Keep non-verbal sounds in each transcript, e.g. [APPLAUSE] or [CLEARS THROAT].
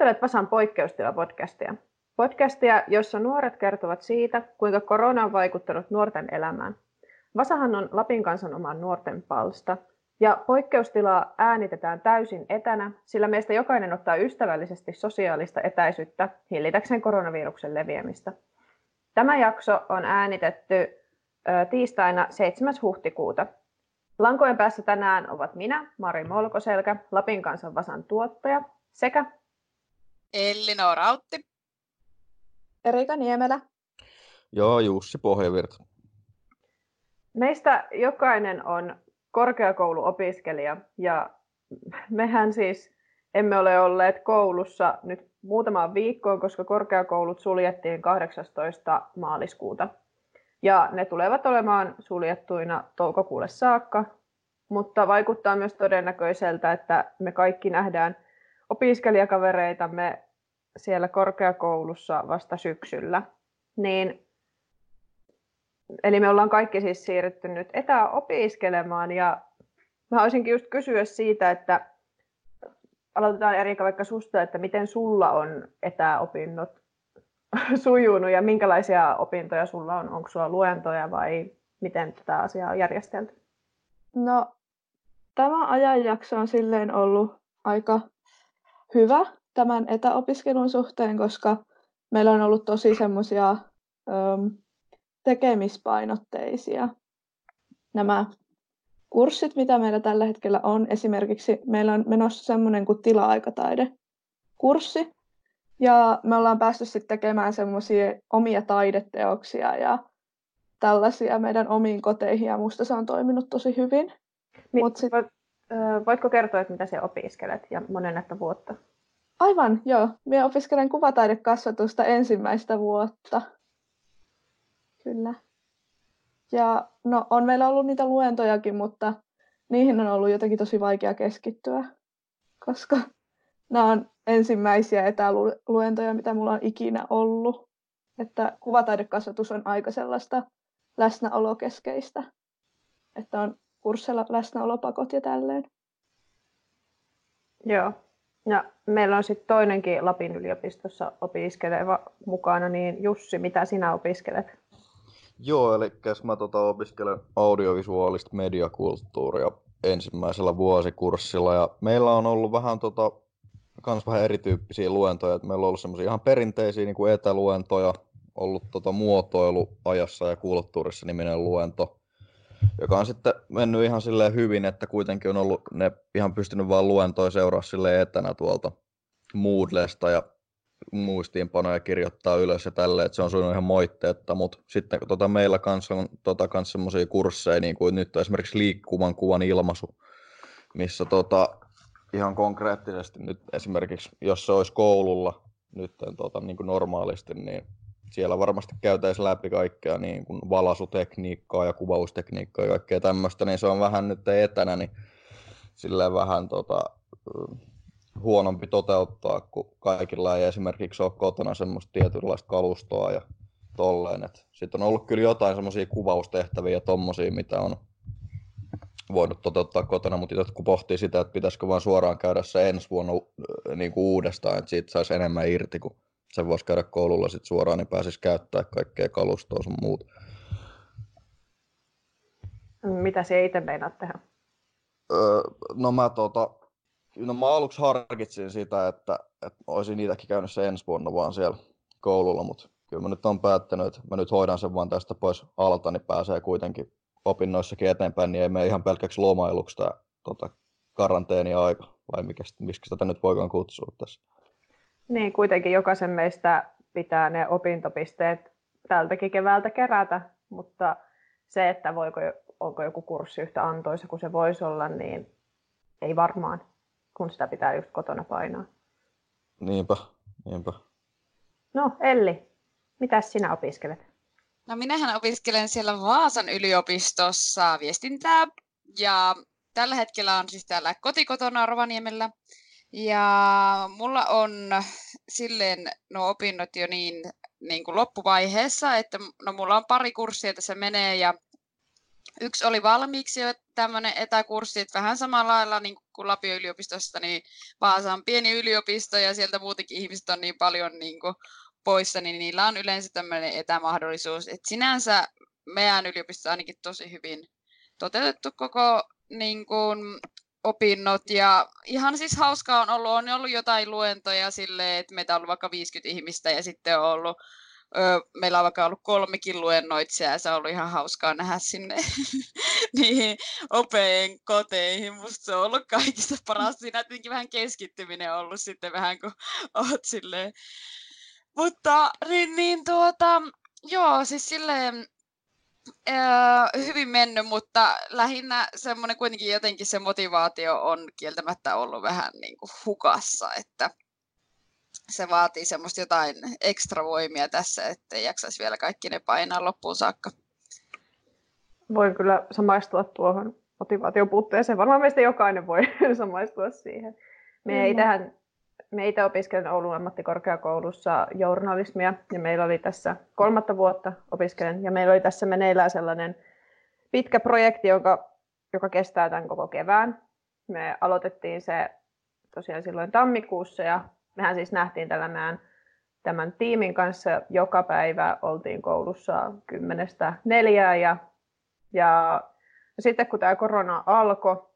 Kuuntelet Vasan poikkeustila-podcastia. Podcastia, jossa nuoret kertovat siitä, kuinka korona on vaikuttanut nuorten elämään. Vasahan on Lapin kansan oma nuorten palsta, ja poikkeustilaa äänitetään täysin etänä, sillä meistä jokainen ottaa ystävällisesti sosiaalista etäisyyttä hillitäkseen koronaviruksen leviämistä. Tämä jakso on äänitetty tiistaina 7. huhtikuuta. Lankojen päässä tänään ovat minä, Mari Molkoselkä, Lapin kansan Vasan tuottaja, sekä Elli Rautti. Erika Niemelä. Joo, Jussi Pohjavirta. Meistä jokainen on korkeakouluopiskelija ja mehän siis emme ole olleet koulussa nyt muutamaan viikkoon, koska korkeakoulut suljettiin 18. maaliskuuta. Ja ne tulevat olemaan suljettuina toukokuulle saakka, mutta vaikuttaa myös todennäköiseltä, että me kaikki nähdään opiskelijakavereitamme siellä korkeakoulussa vasta syksyllä. Niin, eli me ollaan kaikki siis siirrytty nyt etäopiskelemaan ja mä olisinkin just kysyä siitä, että aloitetaan Erika vaikka susta, että miten sulla on etäopinnot [LAUGHS] sujunut ja minkälaisia opintoja sulla on? Onko sulla luentoja vai miten tätä asiaa on järjestelty? No, tämä ajanjakso on silleen ollut aika hyvä tämän etäopiskelun suhteen, koska meillä on ollut tosi semmoisia tekemispainotteisia nämä kurssit, mitä meillä tällä hetkellä on. Esimerkiksi meillä on menossa semmoinen kuin tila-aikataide kurssi, ja me ollaan päästy sitten tekemään semmoisia omia taideteoksia ja tällaisia meidän omiin koteihin, ja musta se on toiminut tosi hyvin. Niin, Mut sit... Voitko kertoa, että mitä se opiskelet ja monennetta vuotta? Aivan, joo. Minä opiskelen kuvataidekasvatusta ensimmäistä vuotta. Kyllä. Ja no, on meillä ollut niitä luentojakin, mutta niihin on ollut jotenkin tosi vaikea keskittyä, koska nämä on ensimmäisiä etäluentoja, mitä mulla on ikinä ollut. Että kuvataidekasvatus on aika sellaista läsnäolokeskeistä, että on kurssilla läsnäolopakot ja tälleen. Joo. Ja meillä on sitten toinenkin Lapin yliopistossa opiskeleva mukana, niin Jussi, mitä sinä opiskelet? Joo, eli mä tota opiskelen audiovisuaalista mediakulttuuria ensimmäisellä vuosikurssilla ja meillä on ollut vähän tota, kans vähän erityyppisiä luentoja. Et meillä on ollut semmoisia ihan perinteisiä niin kuin etäluentoja, ollut tota muotoiluajassa ja kulttuurissa niminen luento, joka on sitten mennyt ihan silleen hyvin, että kuitenkin on ollut ne ihan pystynyt vaan luentoja seuraa sille etänä tuolta Moodlesta ja muistiinpanoja kirjoittaa ylös ja tälleen, että se on sujunut ihan moitteetta, mutta sitten kun tota, meillä kanssa on tota, kans semmoisia kursseja, niin kuin nyt on esimerkiksi liikkuvan kuvan ilmaisu, missä tota, ihan konkreettisesti nyt esimerkiksi, jos se olisi koululla nyt tota, niin kuin normaalisti, niin siellä varmasti käytäisiin läpi kaikkea niin kuin valasutekniikkaa ja kuvaustekniikkaa ja kaikkea tämmöistä, niin se on vähän nyt etänä, niin silleen vähän tota, huonompi toteuttaa, kun kaikilla ei esimerkiksi ole kotona semmoista tietynlaista kalustoa ja tolleen. Sitten on ollut kyllä jotain semmoisia kuvaustehtäviä ja tommosia, mitä on voinut toteuttaa kotona, mutta kun pohtii sitä, että pitäisikö vaan suoraan käydä se ensi vuonna niin kuin uudestaan, että siitä saisi enemmän irti, kun sen voisi käydä koululla sit suoraan, niin pääsisi käyttää kaikkea kalustoa sun muuta. Mitä se itse meinaat tehdä? Öö, no mä tota, no mä aluksi harkitsin sitä, että, että olisin niitäkin käynyt se ensi vuonna vaan siellä koululla, mutta kyllä mä nyt on päättänyt, että mä nyt hoidan sen vaan tästä pois alta, niin pääsee kuitenkin opinnoissakin eteenpäin, niin ei mene ihan pelkäksi lomailuksi tämä tota, karanteeni-aika, vai mikä, miksi tätä nyt voikaan kutsua tässä. Niin, kuitenkin jokaisen meistä pitää ne opintopisteet tältäkin keväältä kerätä, mutta se, että voiko, onko joku kurssi yhtä antoisa kuin se voisi olla, niin ei varmaan, kun sitä pitää just kotona painaa. Niinpä, niinpä. No Elli, mitä sinä opiskelet? No minähän opiskelen siellä Vaasan yliopistossa viestintää ja tällä hetkellä on siis täällä kotikotona Rovaniemellä. Ja mulla on silleen nuo opinnot jo niin, niin kuin loppuvaiheessa, että no mulla on pari kurssia tässä menee ja yksi oli valmiiksi jo tämmöinen etäkurssi, että vähän samalla lailla niin kuin Lapio yliopistosta, niin Vaasa on pieni yliopisto ja sieltä muutenkin ihmiset on niin paljon niin kuin poissa, niin niillä on yleensä tämmöinen etämahdollisuus. Et sinänsä meidän yliopisto ainakin tosi hyvin toteutettu koko niin kuin, opinnot ja ihan siis hauskaa on ollut, on ollut jotain luentoja sille, että meitä on ollut vaikka 50 ihmistä ja sitten on ollut Öö, meillä on vaikka ollut kolmekin luennoitsijaa ja se on ollut ihan hauskaa nähdä sinne [LAUGHS] niihin opeen koteihin. Musta se on ollut kaikista paras. Siinä tietenkin vähän keskittyminen on ollut sitten vähän kuin oot silleen. Mutta niin, niin tuota, joo, siis silleen öö, hyvin mennyt, mutta lähinnä semmoinen kuitenkin jotenkin se motivaatio on kieltämättä ollut vähän niin kuin hukassa, että se vaatii semmoista jotain ekstra voimia tässä, että jaksaisi vielä kaikki ne painaa loppuun saakka. Voin kyllä samaistua tuohon motivaation puutteeseen. Varmaan meistä jokainen voi [LAUGHS] samaistua siihen. Me mm. ei tähän me itse opiskelen Oulun ammattikorkeakoulussa journalismia ja meillä oli tässä kolmatta vuotta opiskelen ja meillä oli tässä meneillään sellainen pitkä projekti, joka, joka kestää tämän koko kevään. Me aloitettiin se tosiaan silloin tammikuussa ja mehän siis nähtiin tällä meidän tämän tiimin kanssa joka päivä oltiin koulussa kymmenestä neljää ja, ja sitten kun tämä korona alkoi,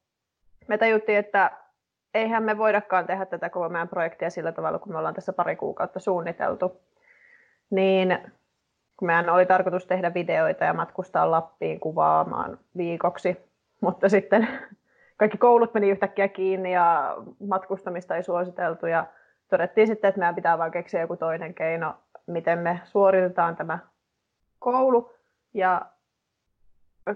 me tajuttiin, että eihän me voidakaan tehdä tätä koko meidän projektia sillä tavalla, kun me ollaan tässä pari kuukautta suunniteltu. Niin kun meidän oli tarkoitus tehdä videoita ja matkustaa Lappiin kuvaamaan viikoksi, mutta sitten kaikki koulut meni yhtäkkiä kiinni ja matkustamista ei suositeltu ja todettiin sitten, että meidän pitää vaan keksiä joku toinen keino, miten me suoritetaan tämä koulu ja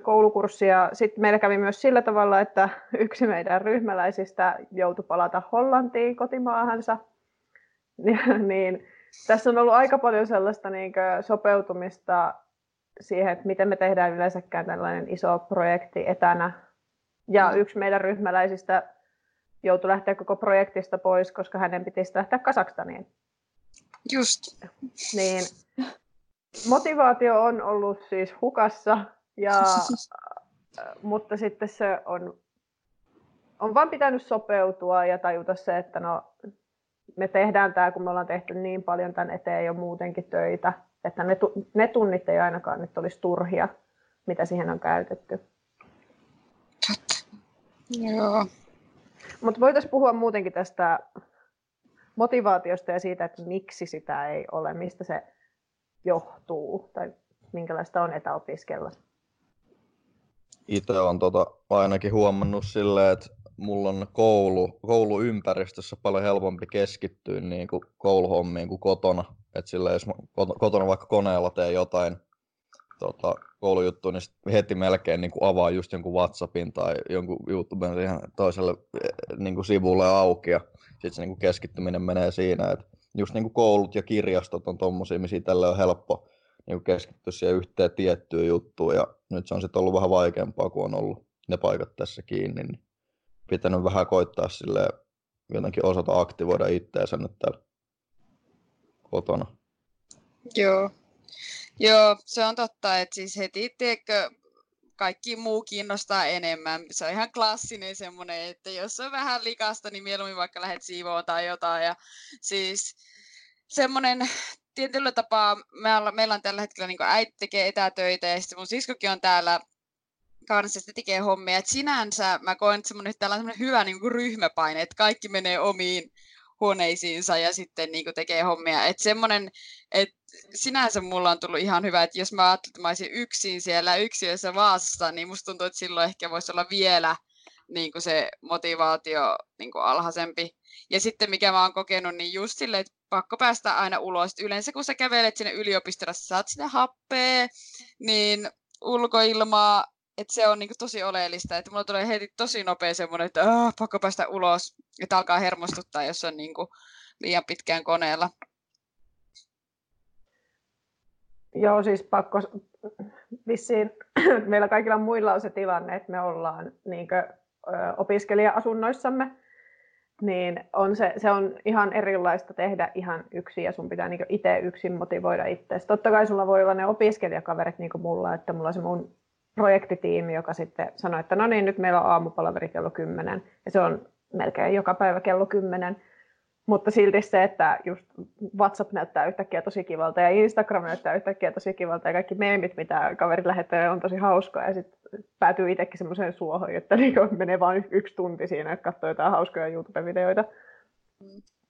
koulukurssi. Ja sitten meillä kävi myös sillä tavalla, että [LAUGHS] yksi meidän ryhmäläisistä joutui palata Hollantiin kotimaahansa. [LAUGHS] niin tässä on ollut aika paljon sellaista niin sopeutumista siihen, että miten me tehdään yleensäkään tällainen iso projekti etänä. Ja mm. yksi meidän ryhmäläisistä joutui lähteä koko projektista pois, koska hänen piti lähteä Kasakstaniin. Just. Niin motivaatio on ollut siis hukassa, ja, [LAUGHS] mutta sitten se on, on vaan pitänyt sopeutua ja tajuta se, että no, me tehdään tämä, kun me ollaan tehty niin paljon tämän eteen jo muutenkin töitä, että ne, ne tunnit ei ainakaan nyt olisi turhia, mitä siihen on käytetty. Joo. Mutta voitaisiin puhua muutenkin tästä motivaatiosta ja siitä, että miksi sitä ei ole, mistä se johtuu tai minkälaista on etäopiskella. Itse olen tota ainakin huomannut silleen, että mulla on koulu, kouluympäristössä paljon helpompi keskittyä niin kuin kouluhommiin kuin kotona. Et silleen, jos kotona vaikka koneella teen jotain tota, koulujuttu, niin heti melkein niin kuin avaa just jonkun WhatsAppin tai jonkun YouTuben ihan toiselle eh, niin kuin sivulle auki ja sitten se niin kuin keskittyminen menee siinä, että just niin kuin koulut ja kirjastot on tommosia, missä tälle on helppo niin keskittyä siihen yhteen tiettyyn juttuun ja nyt se on sitten ollut vähän vaikeampaa, kun on ollut ne paikat tässä kiinni, niin pitänyt vähän koittaa sille jotenkin osata aktivoida itseänsä nyt täällä kotona. Joo, Joo, se on totta, että siis heti tiedätkö, kaikki muu kiinnostaa enemmän. Se on ihan klassinen semmoinen, että jos on vähän likasta, niin mieluummin vaikka lähdet siivoon tai jotain. Ja siis semmoinen tietyllä tapaa, meillä, meillä on tällä hetkellä niin äiti tekee etätöitä ja sitten mun siskokin on täällä kanssa sitten tekee hommia. Et sinänsä mä koen, että semmoinen, täällä on semmoinen hyvä niin kuin ryhmäpaine, että kaikki menee omiin huoneisiinsa ja sitten niin kuin tekee hommia. Että semmoinen, että sinänsä mulla on tullut ihan hyvä, että jos mä ajattelin, että mä olisin yksin siellä yksiössä Vaasassa, niin musta tuntuu, että silloin ehkä voisi olla vielä niin kuin se motivaatio niin kuin alhaisempi. Ja sitten mikä mä oon kokenut, niin just silleen, että pakko päästä aina ulos. Yleensä kun sä kävelet sinne yliopistolla, sä saat sinne happea, niin ulkoilmaa, että se on niin kuin tosi oleellista. Että mulla tulee heti tosi nopea semmoinen, että äh, pakko päästä ulos, että alkaa hermostuttaa, jos on niin kuin liian pitkään koneella. Joo, siis pakko, vissiin [CLEARS THROAT] meillä kaikilla muilla on se tilanne, että me ollaan niin kuin, opiskelija-asunnoissamme, niin on se, se on ihan erilaista tehdä ihan yksin ja sun pitää niin itse yksin motivoida itseäsi. Totta kai sulla voi olla ne opiskelijakaverit niin kuin mulla, että mulla on se mun projektitiimi, joka sitten sanoi, että no niin, nyt meillä on aamupalaveri kello 10, ja se on melkein joka päivä kello 10. Mutta silti se, että just WhatsApp näyttää yhtäkkiä tosi kivalta ja Instagram näyttää yhtäkkiä tosi kivalta ja kaikki meemit, mitä kaverit lähettää, on tosi hauskaa. Ja sitten päätyy itsekin semmoiseen suohon, että [LAUGHS] niinku menee vain yksi tunti siinä, että katsoo jotain hauskoja YouTube-videoita.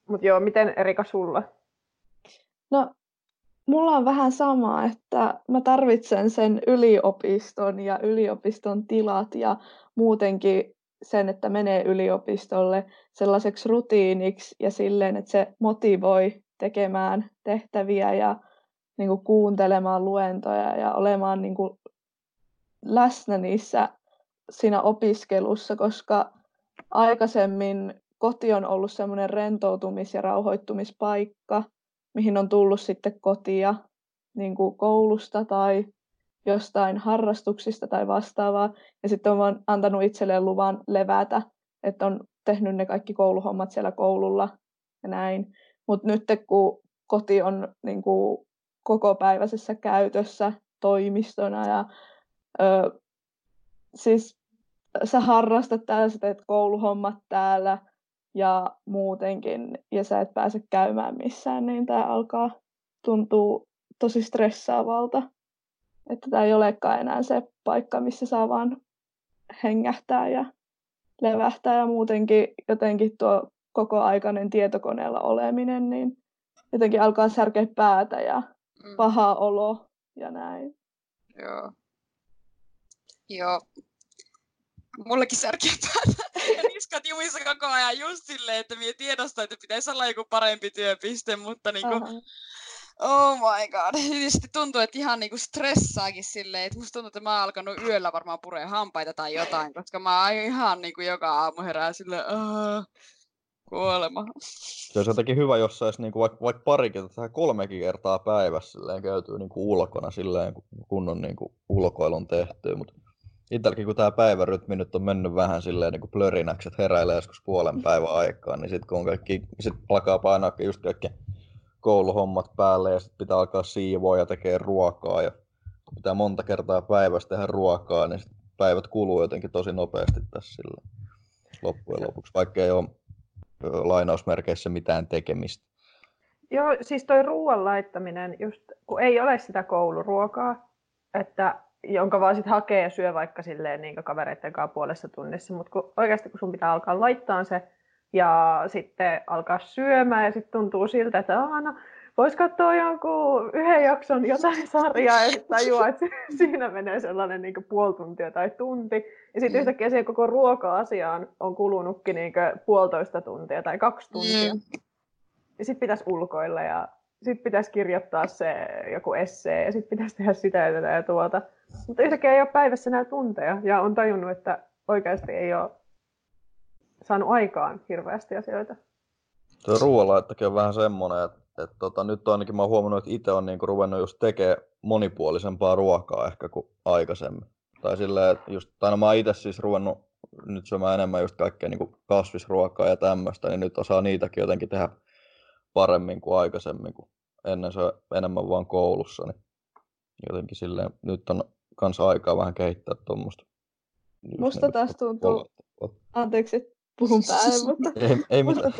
Mutta joo, miten Erika sulla? No, mulla on vähän sama, että mä tarvitsen sen yliopiston ja yliopiston tilat ja muutenkin sen, että menee yliopistolle sellaiseksi rutiiniksi ja silleen, että se motivoi tekemään tehtäviä ja niin kuin kuuntelemaan luentoja ja olemaan niin kuin läsnä niissä siinä opiskelussa, koska aikaisemmin koti on ollut semmoinen rentoutumis- ja rauhoittumispaikka, mihin on tullut sitten kotia niin kuin koulusta tai jostain harrastuksista tai vastaavaa. Ja sitten on vaan antanut itselleen luvan levätä, että on tehnyt ne kaikki kouluhommat siellä koululla ja näin. Mutta nyt kun koti on niin kuin, kokopäiväisessä käytössä toimistona ja ö, siis sä harrastat täällä, sä teet kouluhommat täällä ja muutenkin, ja sä et pääse käymään missään, niin tämä alkaa tuntua tosi stressaavalta. Että tämä ei olekaan enää se paikka, missä saa vaan hengähtää ja levähtää ja muutenkin jotenkin tuo koko aikainen tietokoneella oleminen, niin jotenkin alkaa särkeä päätä ja mm. paha olo ja näin. Joo. Joo. Mullekin särkeä [LAUGHS] päätä ja niskat jumissa koko ajan just silleen, että minä tiedostan, että pitäisi olla joku parempi työpiste, mutta niinku, uh-huh. Oh my god. Ja [LAUGHS] sitten tuntuu, että ihan niinku stressaakin silleen, että musta tuntuu, että mä oon alkanut yöllä varmaan puree hampaita tai jotain, koska mä oon ihan niinku joka aamu herää silleen, uh, kuolema. Se olisi jotenkin hyvä, jos saisi niinku vaikka, vaikka parikin tai kolmekin kertaa päivässä silleen käytyy niinku ulkona silleen, kun on niinku ulkoilun tehty. Mutta itselläkin kun tämä päivärytmi nyt on mennyt vähän silleen niin plörinäksi, että heräilee joskus puolen päivän aikaa, niin sitten kun on kaikki, sit alkaa painaa just kaikki kouluhommat päälle ja sitten pitää alkaa siivoa ja tekee ruokaa ja kun pitää monta kertaa päivässä tehdä ruokaa, niin sit päivät kuluu jotenkin tosi nopeasti tässä sillä loppujen lopuksi, vaikka ei ole lainausmerkeissä mitään tekemistä. Joo, siis toi ruoan laittaminen, just kun ei ole sitä kouluruokaa, että jonka vaan sitten hakee ja syö vaikka silleen niin kavereiden kanssa puolessa tunnissa, mutta kun, oikeasti kun sun pitää alkaa laittaa se ja sitten alkaa syömään ja sitten tuntuu siltä, että no, voisi katsoa jonkun yhden jakson jotain sarjaa ja sitten tajuaa, että [LAUGHS] siinä menee sellainen niin puoli tuntia tai tunti. Ja sitten mm. yhtäkkiä siihen koko ruoka-asiaan on kulunutkin niin puolitoista tuntia tai kaksi tuntia. Mm. Ja sitten pitäisi ulkoilla ja sitten pitäisi kirjoittaa se joku essee ja sitten pitäisi tehdä sitä ja tätä ja tuota. Mutta yhtäkkiä ei ole päivässä enää tunteja ja on tajunnut, että oikeasti ei ole saanut aikaan hirveästi asioita. Tuo ruoanlaittokin on vähän semmoinen, että, että tota, nyt ainakin mä oon huomannut, että itse on niinku ruvennut just tekemään monipuolisempaa ruokaa ehkä kuin aikaisemmin. Tai silleen, että just, tai no mä oon itse siis ruvennut nyt syömään enemmän just kaikkea niin kasvisruokaa ja tämmöistä, niin nyt osaa niitäkin jotenkin tehdä paremmin kuin aikaisemmin, kun ennen se enemmän vaan koulussa, niin jotenkin silleen, nyt on kanssa aikaa vähän kehittää tuommoista. Musta taas tuntuu, anteeksi, puhun päälle, mutta ei, ei musta,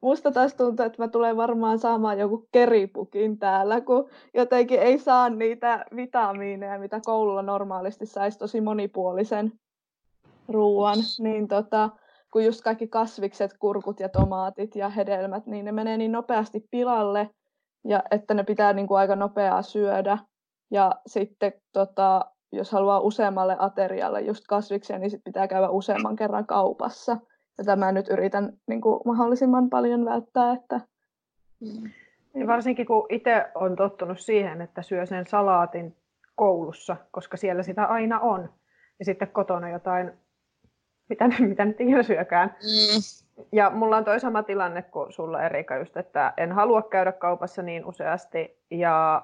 musta taas tuntuu, että mä tulen varmaan saamaan joku keripukin täällä, kun jotenkin ei saa niitä vitamiineja, mitä koululla normaalisti saisi tosi monipuolisen ruoan, niin tota, kun just kaikki kasvikset, kurkut ja tomaatit ja hedelmät, niin ne menee niin nopeasti pilalle, ja että ne pitää niin kuin aika nopeaa syödä. Ja sitten tota, jos haluaa useammalle aterialle just kasviksia, niin sit pitää käydä useamman kerran kaupassa. Ja tämä nyt yritän niin kuin mahdollisimman paljon välttää. Että... Mm. Ja varsinkin kun itse on tottunut siihen, että syö sen salaatin koulussa, koska siellä sitä aina on. Ja sitten kotona jotain, mitä, [LAUGHS] mitä nyt ikinä syökään. Mm. Ja mulla on toi sama tilanne kuin sulla Erika just, että en halua käydä kaupassa niin useasti. Ja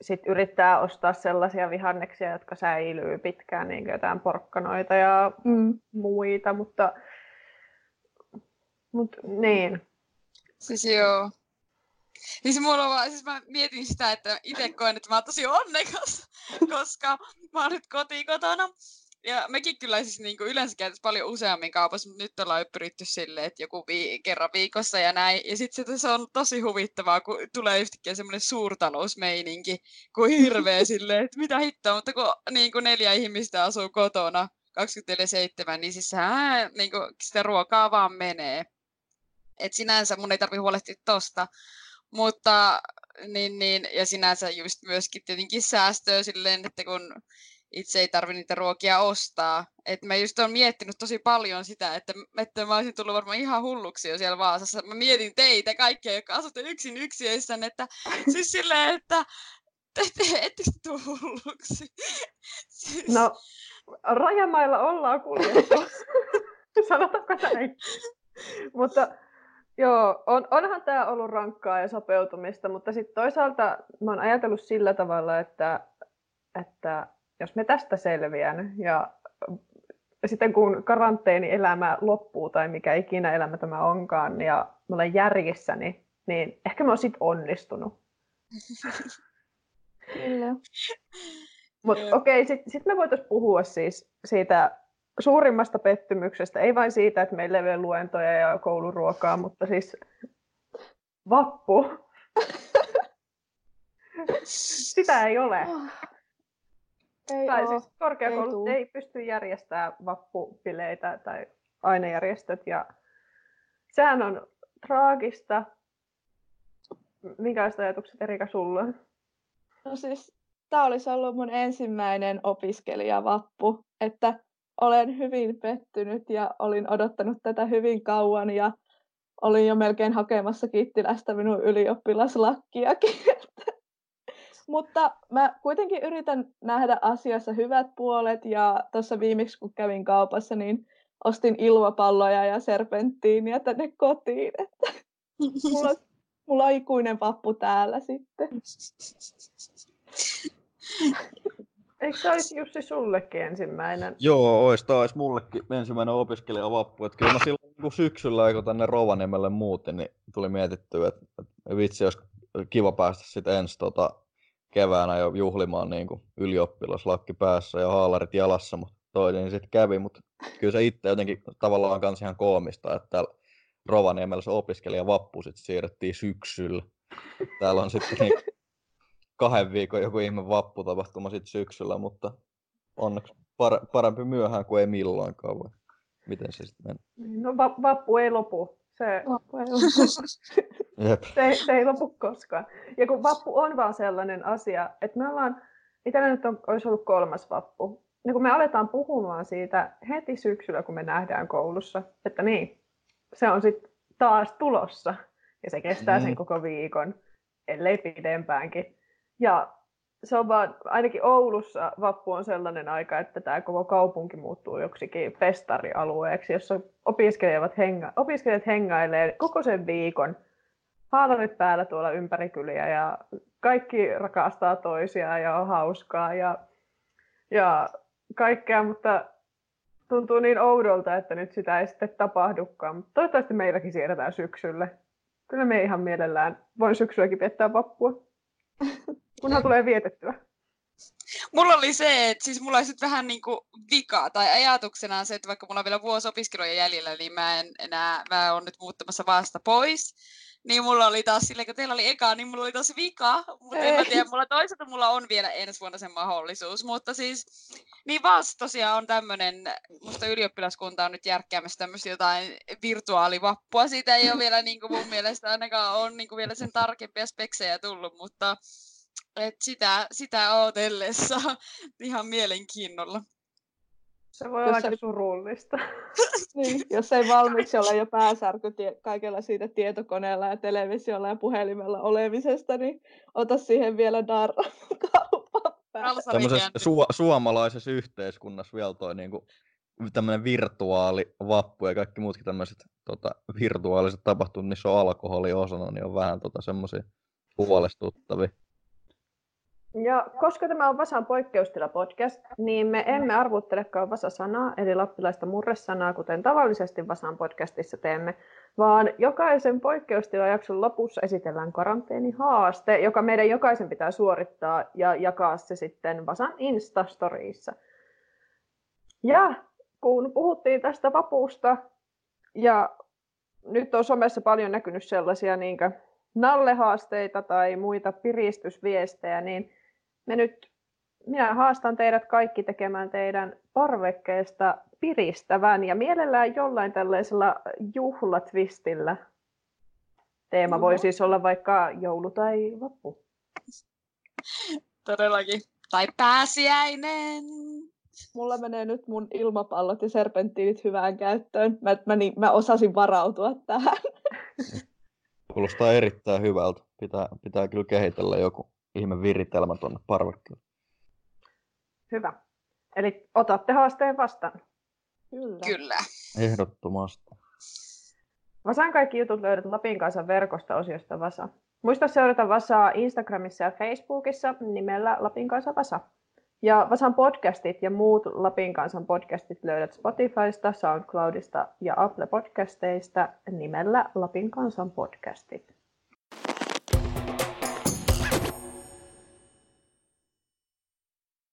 sitten yrittää ostaa sellaisia vihanneksia, jotka säilyy pitkään, niin jotain porkkanoita ja mm. muita, mutta, mutta niin. Siis joo. Siis, mulla vaan, siis mä mietin sitä, että itse koen, että mä oon tosi onnekas, [LAUGHS] koska mä oon nyt kotikotona. Ja mekin kyllä siis niin kuin yleensä käytäisiin paljon useammin kaupassa, mutta nyt ollaan pyritty silleen, että joku vii- kerran viikossa ja näin. Ja sitten se on tosi huvittavaa, kun tulee yhtäkkiä semmoinen suurtalousmeininki, kuin hirveä [LAUGHS] silleen, että mitä hittoa, mutta kun niin kuin neljä ihmistä asuu kotona 24-7, niin siis sehän niin kuin, sitä ruokaa vaan menee. Et sinänsä mun ei tarvi huolehtia tosta. Mutta niin, niin, ja sinänsä just myöskin tietenkin säästöä silleen, että kun itse ei tarvitse niitä ruokia ostaa. Et mä just olen miettinyt tosi paljon sitä, että, että mä olisin tullut varmaan ihan hulluksi jo siellä Vaasassa. Mä mietin teitä kaikkia, jotka asutte yksin yksiöissään, että [LAUGHS] siis silleen, että te, te ettekö tule hulluksi? [LAUGHS] Siis... No, rajamailla ollaan kuljettu. [LAUGHS] Sanotaanko näin? Mutta Joo, on, onhan tämä ollut rankkaa ja sopeutumista, mutta sitten toisaalta mä oon ajatellut sillä tavalla, että, että jos me tästä selviän ja sitten kun karanteenielämä loppuu tai mikä ikinä elämä tämä onkaan ja mä olen järjissäni, niin ehkä mä oon sitten onnistunut. Kyllä. Mutta okei, okay, sitten sit me voitaisiin puhua siis siitä suurimmasta pettymyksestä, ei vain siitä, että meillä ei ole luentoja ja kouluruokaa, mutta siis vappu. [LAUGHS] Sitä ei ole. Ei tai oo. siis korkeakoulut ei ei pysty järjestämään vappupileitä tai ainejärjestöt ja sehän on traagista. Minkälaiset ajatukset Erika sulla? on? No siis, tämä olisi ollut mun ensimmäinen opiskelijavappu, että olen hyvin pettynyt ja olin odottanut tätä hyvin kauan ja olin jo melkein hakemassa Kittilästä minun ylioppilaslakkiakin. [LAUGHS] Mutta mä kuitenkin yritän nähdä asiassa hyvät puolet ja tuossa viimeksi kun kävin kaupassa, niin ostin ilmapalloja ja serpenttiiniä tänne kotiin. Että mulla, on- mulla on ikuinen vappu täällä sitten. Eikö se olisi Jussi sullekin ensimmäinen? Joo, ois taas mullekin ensimmäinen opiskelijavappu. Et kyllä mä silloin kun syksyllä, kun tänne Rovaniemelle muutin, niin tuli mietittyä, että, että vitsi, olisi kiva päästä sitten ensi tota, keväänä jo juhlimaan niin kuin ylioppilaslakki päässä ja haalarit jalassa, mutta toi niin sitten kävi, mutta kyllä se itse jotenkin tavallaan kans ihan koomista, että täällä Rovaniemellä se opiskelijavappu sitten siirrettiin syksyllä. Täällä on sitten niin kahden viikon joku ihme vapputapahtuma sitten syksyllä, mutta onneksi par- parempi myöhään kuin ei milloinkaan. Vai? Miten se sitten meni? No va- vappu ei lopu. Se. Jep. [LAUGHS] se, ei- se ei lopu koskaan. Ja kun vappu on vaan sellainen asia, että me ollaan, itsellä nyt on, olisi ollut kolmas vappu. Ja kun me aletaan puhumaan siitä heti syksyllä, kun me nähdään koulussa, että niin, se on sitten taas tulossa. Ja se kestää sen Mm. koko viikon, ellei pidempäänkin. Ja se on vaan, ainakin Oulussa vappu on sellainen aika, että tämä koko kaupunki muuttuu joksikin festarialueeksi, jossa opiskelijat, henga, opiskelijat hengailee koko sen viikon haalarit päällä tuolla ympäri kyliä ja kaikki rakastaa toisiaan ja on hauskaa ja, ja kaikkea, mutta tuntuu niin oudolta, että nyt sitä ei sitten tapahdukaan. Mutta toivottavasti meilläkin siirretään syksylle. Kyllä me ihan mielellään voin syksylläkin viettää vappua, [LAUGHS] kunhan tulee vietettyä. Mulla oli se, että siis mulla oli sit vähän niinku vika, tai ajatuksena on se, että vaikka mulla on vielä vuosi opiskeluja jäljellä, niin mä en enää, mä oon nyt muuttamassa vasta pois. Niin mulla oli taas silleen, kun teillä oli eka, niin mulla oli taas vika. Mutta en mä tiedä, mulla toisaalta mulla on vielä ensi vuonna se mahdollisuus. Mutta siis, niin vasta tosiaan on tämmönen, musta ylioppilaskunta on nyt järkkäämässä tämmöistä jotain virtuaalivappua. Siitä ei ole vielä niin kuin mun mielestä ainakaan on niin kuin vielä sen tarkempia speksejä tullut, mutta et sitä, sitä ootellessa [LAUGHS] ihan mielenkiinnolla. Se voi olla aika ei- surullista. [LAUGHS] Niin, jos ei valmiiksi olla jo pääsärky tie- kaikella siitä tietokoneella ja televisiolla ja puhelimella olemisesta, niin ota siihen vielä darra [LAUGHS] Tämmöisessä su- suomalaisessa yhteiskunnassa vielä toi niinku, tämmöinen virtuaali vappu ja kaikki muutkin tämmöiset tota, virtuaaliset tapahtumat, niissä on alkoholi osana, niin on vähän tota, semmoisia huolestuttavia. Ja koska tämä on Vasan poikkeustila podcast, niin me emme arvuttelekaan Vasa-sanaa, eli lappilaista murresanaa, kuten tavallisesti Vasan podcastissa teemme, vaan jokaisen poikkeustilajakson lopussa esitellään karanteenihaaste, joka meidän jokaisen pitää suorittaa ja jakaa se sitten Vasan Instastoriissa. Ja kun puhuttiin tästä vapuusta, ja nyt on somessa paljon näkynyt sellaisia niin nallehaasteita tai muita piristysviestejä, niin me nyt, minä haastan teidät kaikki tekemään teidän parvekkeesta piristävän ja mielellään jollain tällaisella juhlatvistillä. Teema voi siis olla vaikka joulu tai vappu. Todellakin. Tai pääsiäinen. Mulla menee nyt mun ilmapallot ja serpenttiinit hyvään käyttöön. Mä, mä, niin, mä osasin varautua tähän. Kuulostaa erittäin hyvältä. Pitää, pitää kyllä kehitellä joku ihme viritelmä tuonne parvekkeelle. Hyvä. Eli otatte haasteen vastaan. Kyllä. Kyllä. Ehdottomasti. Vasan kaikki jutut löydät Lapin kanssa verkosta osiosta Vasa. Muista seurata Vasaa Instagramissa ja Facebookissa nimellä Lapin kanssa Vasa. Ja Vasan podcastit ja muut Lapin kansan podcastit löydät Spotifysta, SoundCloudista ja Apple Podcasteista nimellä Lapin kansan podcastit.